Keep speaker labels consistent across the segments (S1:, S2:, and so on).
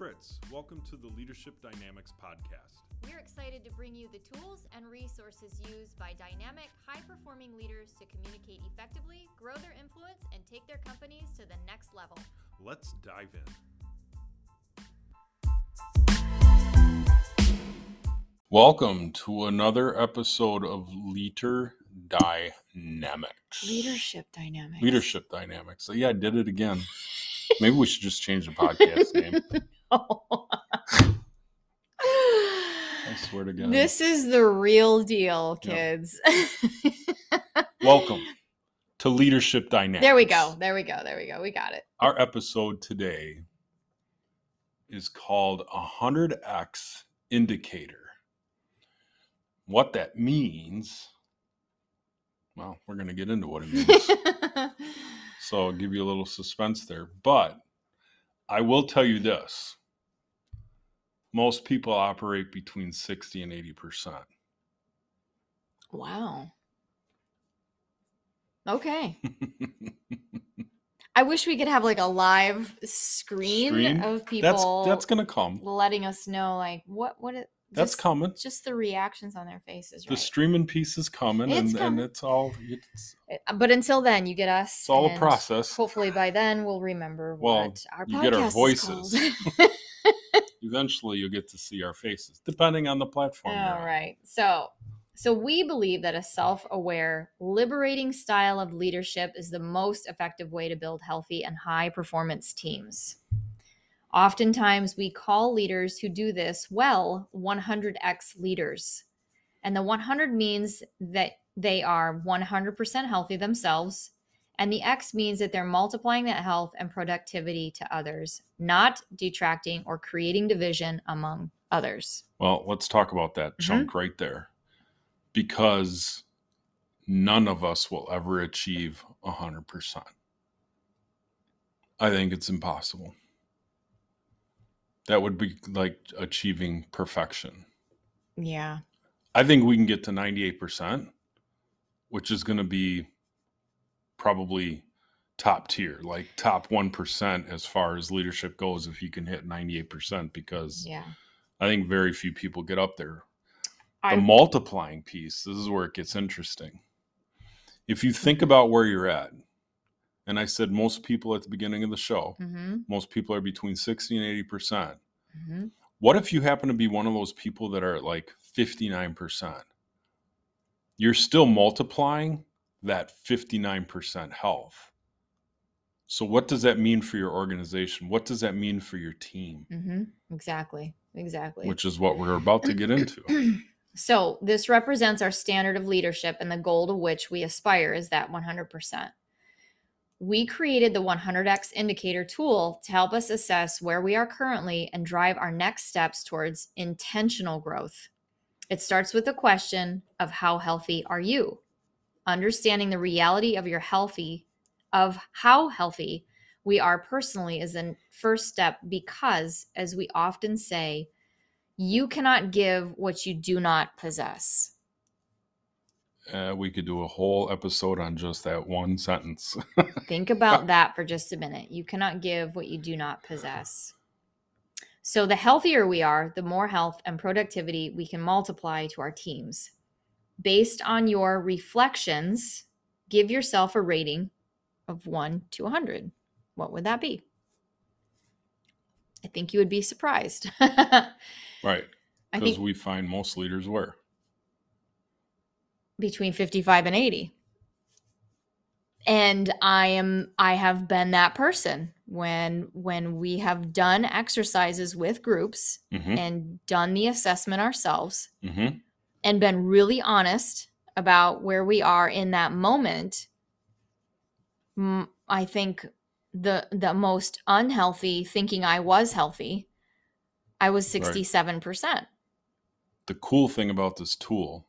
S1: Fritz. Welcome to the Leadership Dynamics Podcast.
S2: We're excited to bring you the tools and resources used by dynamic, high performing leaders to communicate effectively, grow their influence, and take their companies to the next level.
S1: Let's dive in. Welcome to another episode of Leader Dynamics.
S2: Leadership Dynamics.
S1: Leadership Dynamics. So, yeah, I did it again. Maybe we should just change the podcast name. I swear to God.
S2: This is the real deal,
S1: Yep.
S2: kids.
S1: Welcome to Leadership Dynamics.
S2: there we go. There we go. There we go. We got it.
S1: Our episode today is called 100x Indicator. What that means, well, we're going to get into what it means. so I'll give you a little suspense there. But I will tell you this most people operate between 60 and 80%.
S2: wow. Okay. I wish we could have like a live screen,
S1: Screen?
S2: of people
S1: that's that's to come.
S2: letting us know like what what it
S1: That's
S2: just,
S1: coming.
S2: just the reactions on their faces,
S1: The
S2: right?
S1: streaming piece is coming,
S2: It's
S1: and, and it's all it's,
S2: Uh, But until then, you get us.
S1: it's all a process.
S2: Hopefully by then we'll remember
S1: Well,
S2: what our
S1: you get our
S2: podcast
S1: voices. Eventually, you'll get to see our faces, depending on the platform. you're on.
S2: So, so we believe that a self-aware, liberating style of leadership is the most effective way to build healthy and high-performance teams. Oftentimes, we call leaders who do this well 100x leaders. And the 100 means that they are 100% healthy themselves. And the X means that they're multiplying that health and productivity to others, not detracting or creating division among others.
S1: Well, let's talk about that
S2: Mm-hmm.
S1: chunk right there, because none of us will ever achieve hundred percent. I think it's impossible. That would be like achieving perfection.
S2: Yeah.
S1: I think we can get to 98%, which is going to be probably top tier, like top 1% as far as leadership goes if you can hit 98% because
S2: Yeah.
S1: I think very few people get up there. The multiplying piece, this is where it gets interesting. If you think about where you're at, and I said most people at the beginning of the show,
S2: hmm
S1: most people are between 60 and 80%.
S2: hmm
S1: What if you happen to be one of those people that are at like 59%? You're still multiplying that 59% health. So, what does that mean for your organization? What does that mean for your team?
S2: hmm Exactly. Exactly.
S1: Which is what we're about to get into.
S2: so this represents our standard of leadership and the goal to which we aspire is that 100%. We created the 100x indicator tool to help us assess where we are currently and drive our next steps towards intentional growth. It starts with the question of how healthy are you? Understanding the reality of your healthy of how healthy we are personally is the first step because as we often say, you cannot give what you do not possess.
S1: Uh, we could do a whole episode on just that one sentence.
S2: Think about that for just a minute. You cannot give what you do not possess. So, the healthier we are, the more health and productivity we can multiply to our teams. Based on your reflections, give yourself a rating of 1 to 100. What would that be? I think you would be surprised.
S1: Right. Because we find most leaders where?
S2: between 55 and 80 and i am i have been that person when when we have done exercises with groups
S1: Mm-hmm.
S2: and done the assessment ourselves
S1: Mm-hmm.
S2: And been really honest about where we are in that moment i think the the most unhealthy thinking i was healthy i was 67%
S1: the cool thing about this tool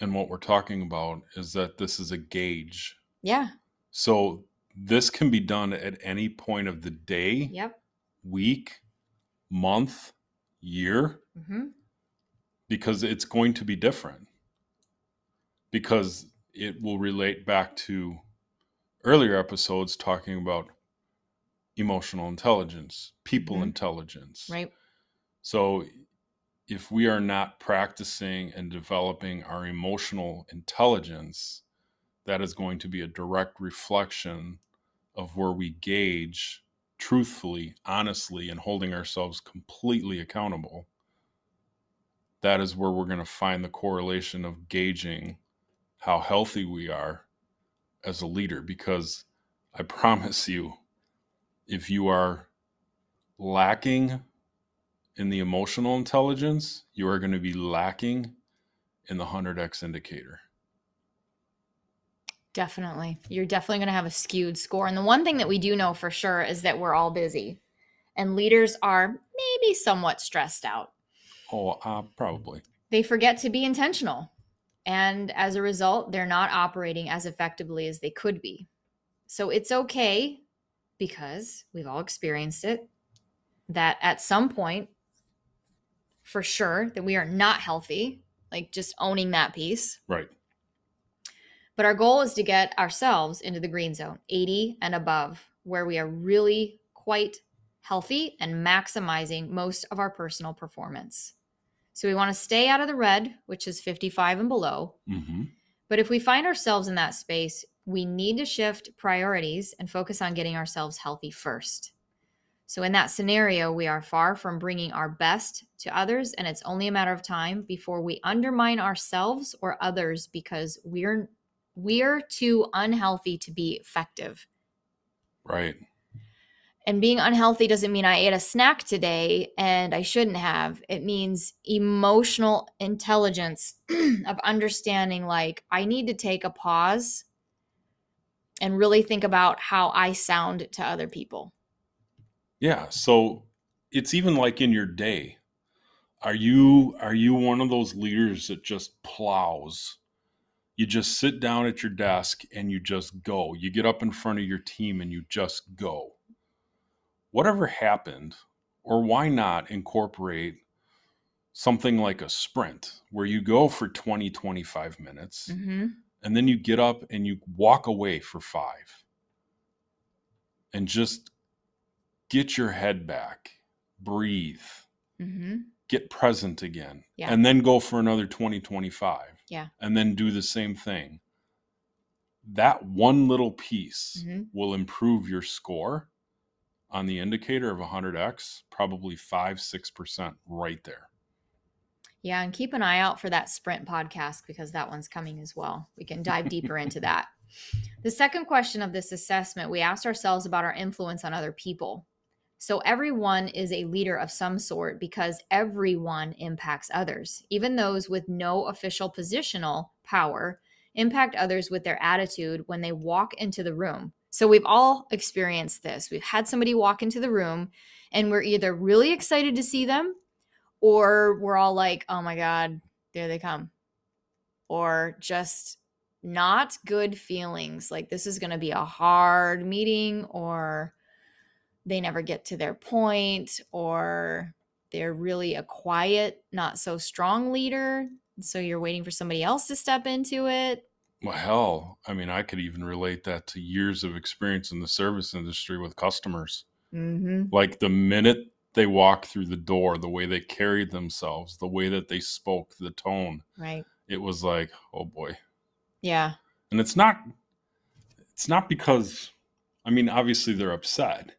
S1: and what we're talking about is that this is a gauge.
S2: yeah.
S1: So this can be done at any point of the day,
S2: yep.
S1: week, month, year,
S2: hmm
S1: because it's going to be different. Because it will relate back to earlier episodes talking about emotional intelligence, people
S2: Mhm.
S1: intelligence.
S2: Right.
S1: So if we are not practicing and developing our emotional intelligence, that is going to be a direct reflection of where we gauge truthfully, honestly, and holding ourselves completely accountable. That is where we're going to find the correlation of gauging how healthy we are as a leader. Because I promise you, if you are lacking in the emotional intelligence, you are going to be lacking in the 100x indicator.
S2: Definitely. You're definitely going to have a skewed score. And the one thing that we do know for sure is that we're all busy and leaders are maybe somewhat stressed out.
S1: Oh, uh, probably.
S2: They forget to be intentional. And as a result, they're not operating as effectively as they could be. So it's okay because we've all experienced it that at some point, for sure, that we are not healthy, like just owning that piece.
S1: Right.
S2: But our goal is to get ourselves into the green zone, 80 and above, where we are really quite healthy and maximizing most of our personal performance. So we want to stay out of the red, which is 55 and below.
S1: Mm-hmm.
S2: But if we find ourselves in that space, we need to shift priorities and focus on getting ourselves healthy first. So, in that scenario, we are far from bringing our best to others, and it's only a matter of time before we undermine ourselves or others because we're we're too unhealthy to be effective.
S1: Right.
S2: And being unhealthy doesn't mean I ate a snack today and I shouldn't have. It means emotional intelligence of understanding, like, I need to take a pause and really think about how I sound to other people.
S1: Yeah. So it's even like in your day. Are you are you one of those leaders that just plows? You just sit down at your desk and you just go. You get up in front of your team and you just go. Whatever happened, or why not incorporate something like a sprint where you go for 20, 25 minutes
S2: Mm-hmm.
S1: and then you get up and you walk away for five and just get your head back, breathe,
S2: Mm-hmm.
S1: get present again,
S2: Yeah.
S1: and then go for another 20, 25.
S2: Yeah.
S1: And then do the same thing. That one little piece
S2: Mm-hmm.
S1: will improve your score on the indicator of 100x, probably 5 6% right there.
S2: Yeah, and keep an eye out for that sprint podcast because that one's coming as well. We can dive deeper into that. The second question of this assessment, we asked ourselves about our influence on other people. So, everyone is a leader of some sort because everyone impacts others. Even those with no official positional power impact others with their attitude when they walk into the room. So, we've all experienced this. We've had somebody walk into the room and we're either really excited to see them or we're all like, oh my God, there they come. Or just not good feelings like this is going to be a hard meeting, or they never get to their point, or they're really a quiet, not so strong leader. So you're waiting for somebody else to step into it.
S1: Well, hell, I mean, I could even relate that to years of experience in the service industry with customers.
S2: Mm-hmm.
S1: Like the minute they walked through the door, the way they carried themselves, the way that they spoke, the tone,
S2: Right.
S1: it was like, oh boy.
S2: Yeah.
S1: And it's not it's not because I mean, obviously they're upset.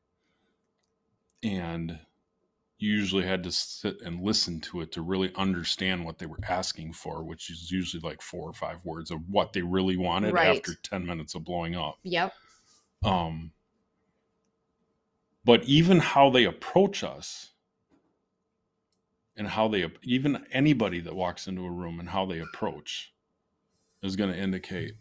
S1: And you usually had to sit and listen to it to really understand what they were asking for, which is usually like four or five words of what they really wanted
S2: Right.
S1: after 10 minutes of blowing up.
S2: Yep.
S1: Um, but even how they approach us and how they even anybody that walks into a room and how they approach is going to indicate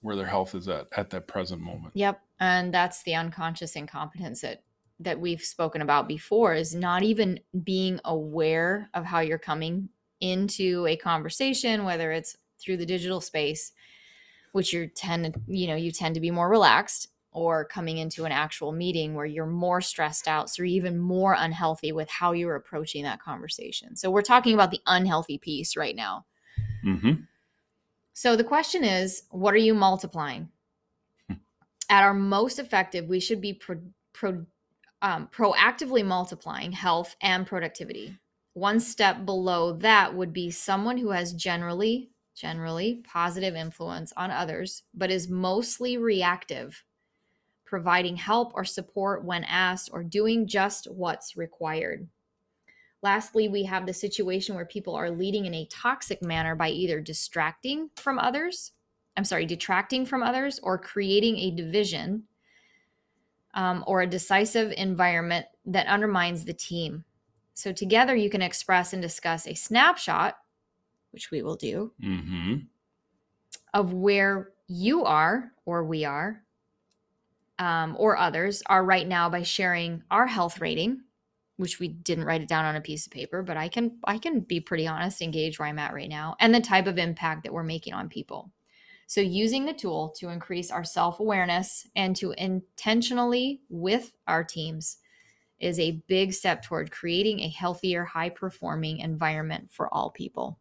S1: where their health is at at that present moment.
S2: Yep. And that's the unconscious incompetence that that we've spoken about before is not even being aware of how you're coming into a conversation, whether it's through the digital space, which you tend to, you know, you tend to be more relaxed, or coming into an actual meeting where you're more stressed out. So you're even more unhealthy with how you're approaching that conversation. So we're talking about the unhealthy piece right now.
S1: Mm-hmm.
S2: So the question is, what are you multiplying? At our most effective, we should be pro- pro, um, proactively multiplying health and productivity. One step below that would be someone who has generally generally positive influence on others, but is mostly reactive, providing help or support when asked or doing just what's required. Lastly, we have the situation where people are leading in a toxic manner by either distracting from others, I'm sorry, detracting from others, or creating a division um, or a decisive environment that undermines the team. So, together, you can express and discuss a snapshot, which we will do,
S1: Mm-hmm.
S2: of where you are or we are um, or others are right now by sharing our health rating which we didn't write it down on a piece of paper but i can i can be pretty honest and gauge where i'm at right now and the type of impact that we're making on people so using the tool to increase our self-awareness and to intentionally with our teams is a big step toward creating a healthier high performing environment for all people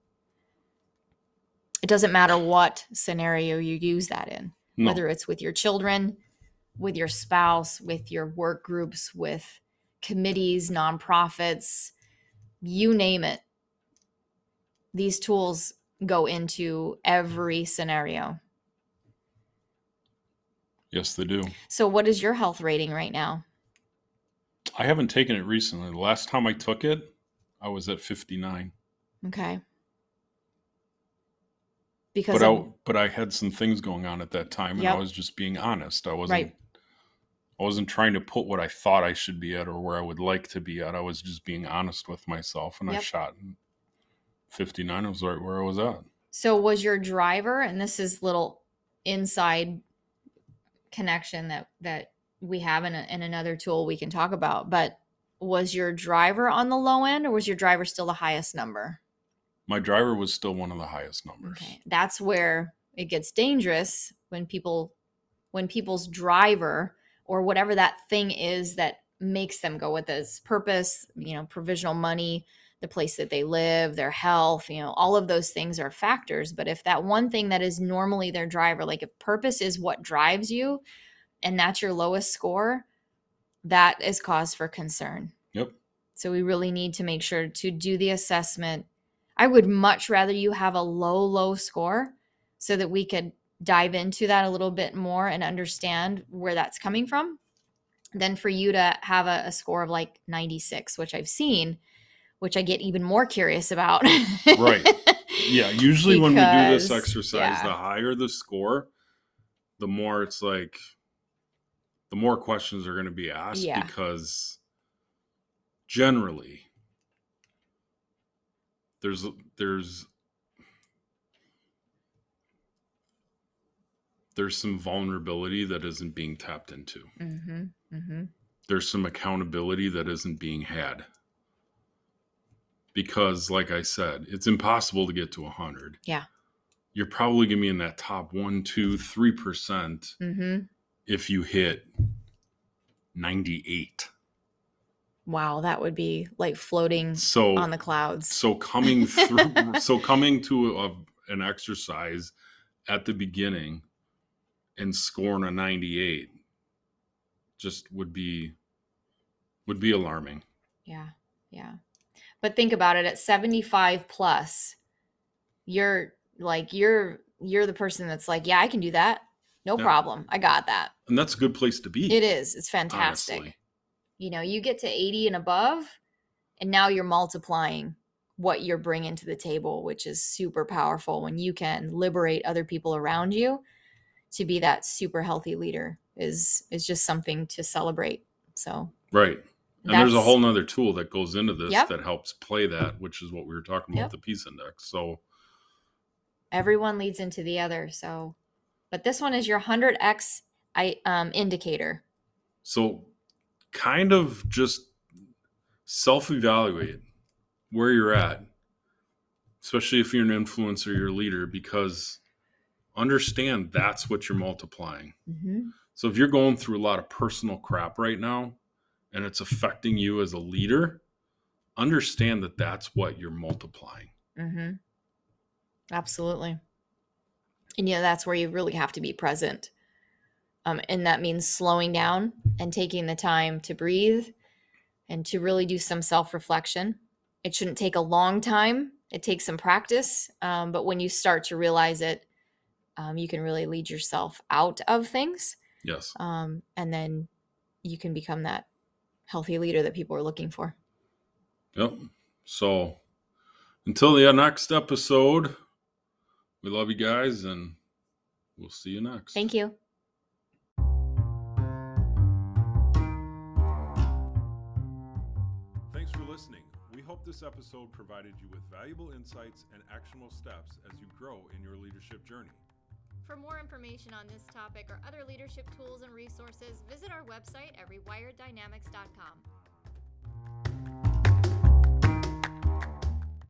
S2: it doesn't matter what scenario you use that in
S1: No.
S2: whether it's with your children, with your spouse, with your work groups, with committees, nonprofits, you name it. These tools go into every scenario.
S1: Yes, they do.
S2: So, what is your health rating right now?
S1: I haven't taken it recently. The last time I took it, I was at 59.
S2: Okay. Because
S1: But I, but I had some things going on at that time, and I was just being honest. I wasn't.
S2: Right.
S1: I wasn't trying to put what I thought I should be at or where I would like to be at. I was just being honest with myself, and I shot. In 59 was right where I was at.
S2: So was your driver, and this is little inside connection that that we have in, a, in another tool we can talk about, but was your driver on the low end or was your driver still the highest number?
S1: My driver was still one of the highest numbers.
S2: Okay. That's where it gets dangerous when people when people's driver or whatever that thing is that makes them go with this purpose, you know, provisional money, the place that they live, their health, you know, all of those things are factors, but if that one thing that is normally their driver, like if purpose is what drives you and that's your lowest score, that is cause for concern.
S1: Yep.
S2: So we really need to make sure to do the assessment. I would much rather you have a low, low score so that we could dive into that a little bit more and understand where that's coming from than for you to have a, a score of like 96, which I've seen, which I get even more curious about.
S1: Right. Yeah, usually when we do this exercise,
S2: yeah.
S1: the higher the score, the more it's like the more questions are going to be asked
S2: Yeah.
S1: because generally there's there's there's some vulnerability that isn't being tapped into.
S2: hmm hmm
S1: There's some accountability that isn't being had. Because like I said, it's impossible to get to 100
S2: Yeah.
S1: you're probably gonna be in that top one, two, three percent
S2: hmm
S1: if you hit 98.
S2: Wow, that would be like floating
S1: So
S2: on the clouds.
S1: so coming through so coming to a, an exercise at the beginning and scoring a 98 just would be would be alarming.
S2: Yeah. Yeah. But think about it at 75 plus, you're like you're you're the person that's like, yeah, I can do that. No
S1: Yeah.
S2: problem. I got that.
S1: And that's a good place to be.
S2: It is. It's fantastic.
S1: honestly.
S2: You know, you get to 80 and above and now you're multiplying what you're bringing to the table, which is super powerful when you can liberate other people around you to be that super healthy leader is is just something to celebrate. So,
S1: Right. And there's a whole nother tool that goes into this
S2: Yep.
S1: that helps play that, which is what we were talking about
S2: Yep.
S1: the peace index. So
S2: everyone leads into the other so but this one is your 100x I, um, indicator
S1: So, kind of just self evaluate where you're at, especially if you're an influencer, you're a leader, because understand that's what you're multiplying.
S2: mm-hmm.
S1: So, if you're going through a lot of personal crap right now and it's affecting you as a leader, understand that that's what you're multiplying.
S2: Mm-hmm. absolutely and yeah that's where you really have to be present Um, and that means slowing down and taking the time to breathe and to really do some self reflection. It shouldn't take a long time, it takes some practice. Um, but when you start to realize it, um, you can really lead yourself out of things.
S1: Yes.
S2: Um, and then you can become that healthy leader that people are looking for.
S1: Yep. So until the next episode, we love you guys and we'll see you next.
S2: Thank you.
S1: Thanks for listening. We hope this episode provided you with valuable insights and actionable steps as you grow in your leadership journey.
S2: For more information on this topic or other leadership tools and resources, visit our website at rewireddynamics.com.